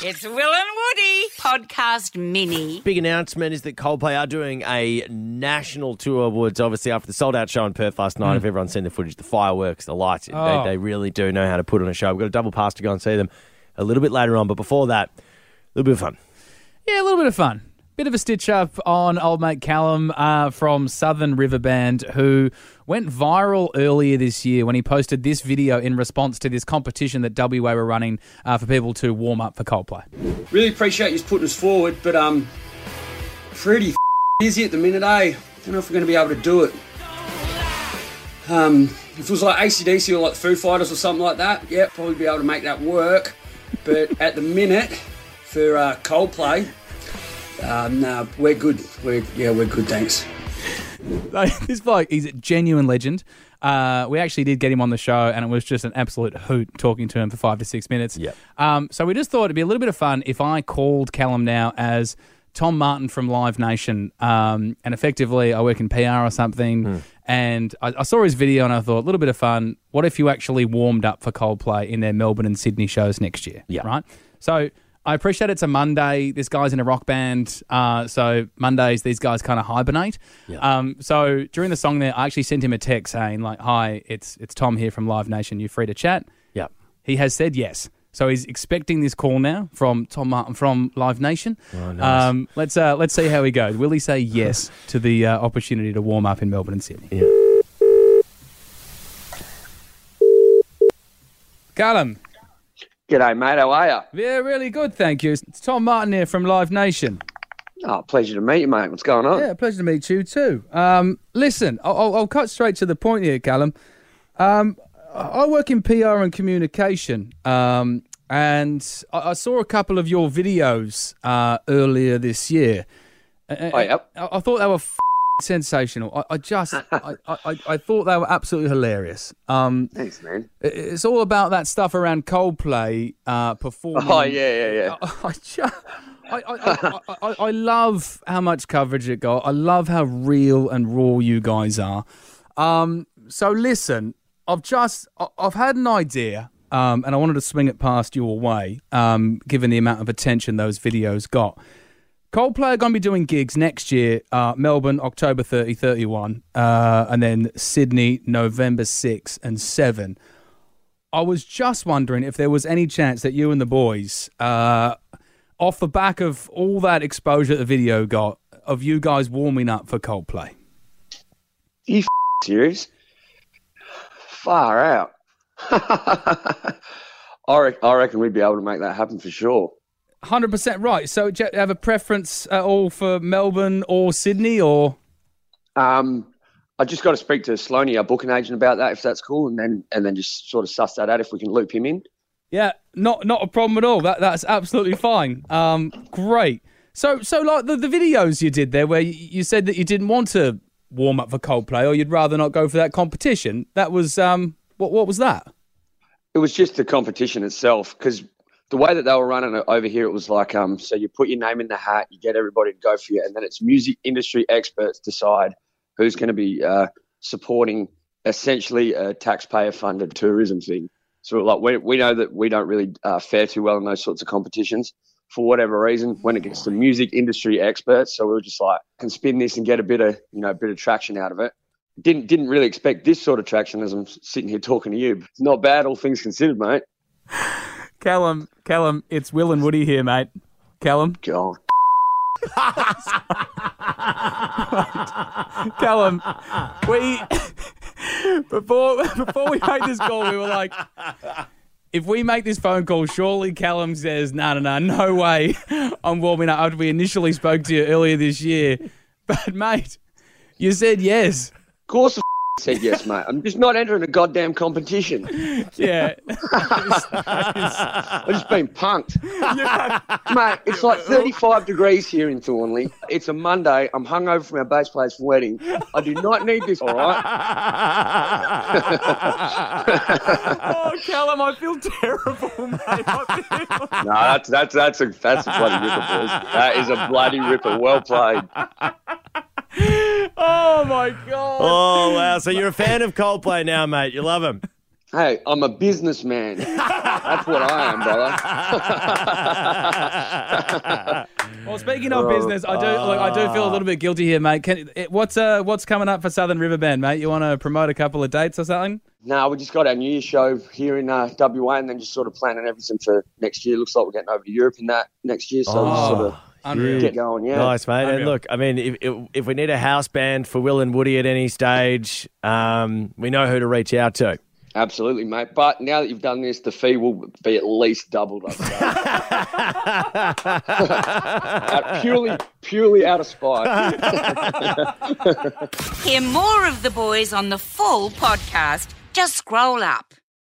It's Will and Woody podcast mini. Big announcement is that Coldplay are doing a national tour awards, obviously, after the sold out show in Perth last night. If hmm. everyone's seen the footage, the fireworks, the lights, Oh. they, they really do know how to put on a show. We've got a double pass to go and see them a little bit later on, but before that, a little bit of fun. Yeah, a little bit of fun. Bit of a stitch up on old mate Callum uh, from Southern River Band, who went viral earlier this year when he posted this video in response to this competition that WA were running uh, for people to warm up for Coldplay. Really appreciate you putting us forward, but um, pretty f- busy at the minute, eh? I don't know if we're going to be able to do it. Um, if it was like ACDC or like Foo Fighters or something like that, yeah, probably be able to make that work. But at the minute, for uh, Coldplay, um, nah, we're good. We're yeah, we're good. Thanks. This bloke, he's a genuine legend. Uh, we actually did get him on the show, and it was just an absolute hoot talking to him for five to six minutes. Yep. Um, so we just thought it'd be a little bit of fun if I called Callum now as Tom Martin from Live Nation, um, and effectively I work in PR or something. And I, I saw his video, and I thought a little bit of fun. What if you actually warmed up for Coldplay in their Melbourne and Sydney shows next year? Yeah. Right. So. I appreciate it's a Monday. This guy's in a rock band, uh, so Mondays these guys kind of hibernate. Um, so during the song there, I actually sent him a text saying like, "Hi, it's it's Tom here from Live Nation. You free to chat?" Yeah. He has said yes. So he's expecting this call now from Tom Martin from Live Nation. Oh, nice. um, let's uh, let's see how he goes. Will he say yes to the uh, opportunity to warm up in Melbourne and Sydney? Yeah. Callum, G'day, mate. How are you? yeah, really good, thank you. It's Tom Martin here from Live Nation. Oh, pleasure to meet you, mate. What's going on? Yeah, pleasure to meet you too. Um, listen, I'll, I'll- cut straight to the point here, Callum. Um, I I work in PR and communication, um, and I, I saw a couple of your videos uh, earlier this year. Oh, yep. I, I thought they were sensational. I, I just, I, I, I thought they were absolutely hilarious. Um, Thanks, man. it- it's all about that stuff around Coldplay uh, performing. Oh, yeah, yeah, yeah. I, just, I, I, I, I, I love how much coverage it got. I love how real and raw you guys are. Um, so listen, I've just I- I've had an idea, um, and I wanted to swing it past your way, um, given the amount of attention those videos got. Coldplay are going to be doing gigs next year, uh, Melbourne, October 30, 31, uh, and then Sydney, November 6 and 7. I was just wondering if there was any chance that you and the boys, uh, off the back of all that exposure the video got, of you guys warming up for Coldplay. you f- serious? Far out. I, re- I reckon we'd be able to make that happen for sure. Hundred percent right. So, do you have a preference at all for Melbourne or Sydney, or Um, I just got to speak to Sloaney, our booking agent, about that if that's cool, and then and then just sort of suss that out if we can loop him in. yeah, not not a problem at all. That that's absolutely fine. Um, great. So, so like the, the videos you did there, where you, you said that you didn't want to warm up for Coldplay, or you'd rather not go for that competition. That was um, what what was that? It was just the competition itself because the way that they were running it over here, it was like um, so you put your name in the hat, you get everybody to go for you, and then it's music industry experts decide who's going to be uh, supporting essentially a taxpayer-funded tourism thing. So like we we know that we don't really uh, fare too well in those sorts of competitions for whatever reason when it gets to music industry experts. So we were just like, can spin this and get a bit of you know a bit of traction out of it. Didn't didn't really expect this sort of traction as I'm sitting here talking to you. It's not bad, all things considered, mate. Callum, Callum, it's Will and Woody here, mate. Callum, God. Callum, we before before we made this call, we were like, if we make this phone call, surely Callum says, no, no, no, no way. I'm warming up after we initially spoke to you earlier this year. But mate, you said yes. Of course, said yes, mate. I'm just not entering a goddamn competition. Yeah. I've just been punked. Mate, it's like 35 degrees here in Thornlie. It's a Monday. I'm hungover from our bass player's wedding. I do not need this, all right? oh, Callum, I feel terrible, mate. No, that's that's that's a that's a bloody ripper, boys. That is a bloody ripper. Well played. oh my god. Oh, wow. So you're a fan of Coldplay now, mate. You love him. Hey, I'm a businessman. That's what I am, brother. Well, speaking of business, I do look, I do feel a little bit guilty here, mate. Can, it, what's uh, what's coming up for Southern River Band, mate? You want to promote a couple of dates or something? No, we just got our New Year show here in uh, WA, and then just sort of planning everything for next year. Looks like we're getting over to Europe in that next year, so just sort of Unreal. get going. Yeah, Nice, mate. And look, I mean, if, if, if we need a house band for Will and Woody at any stage, um, we know who to reach out to. absolutely, mate. But now that you've done this, the fee will be at least doubled. I'd. Out- purely, purely out of spite. Hear more of the boys on the full podcast. Just scroll up.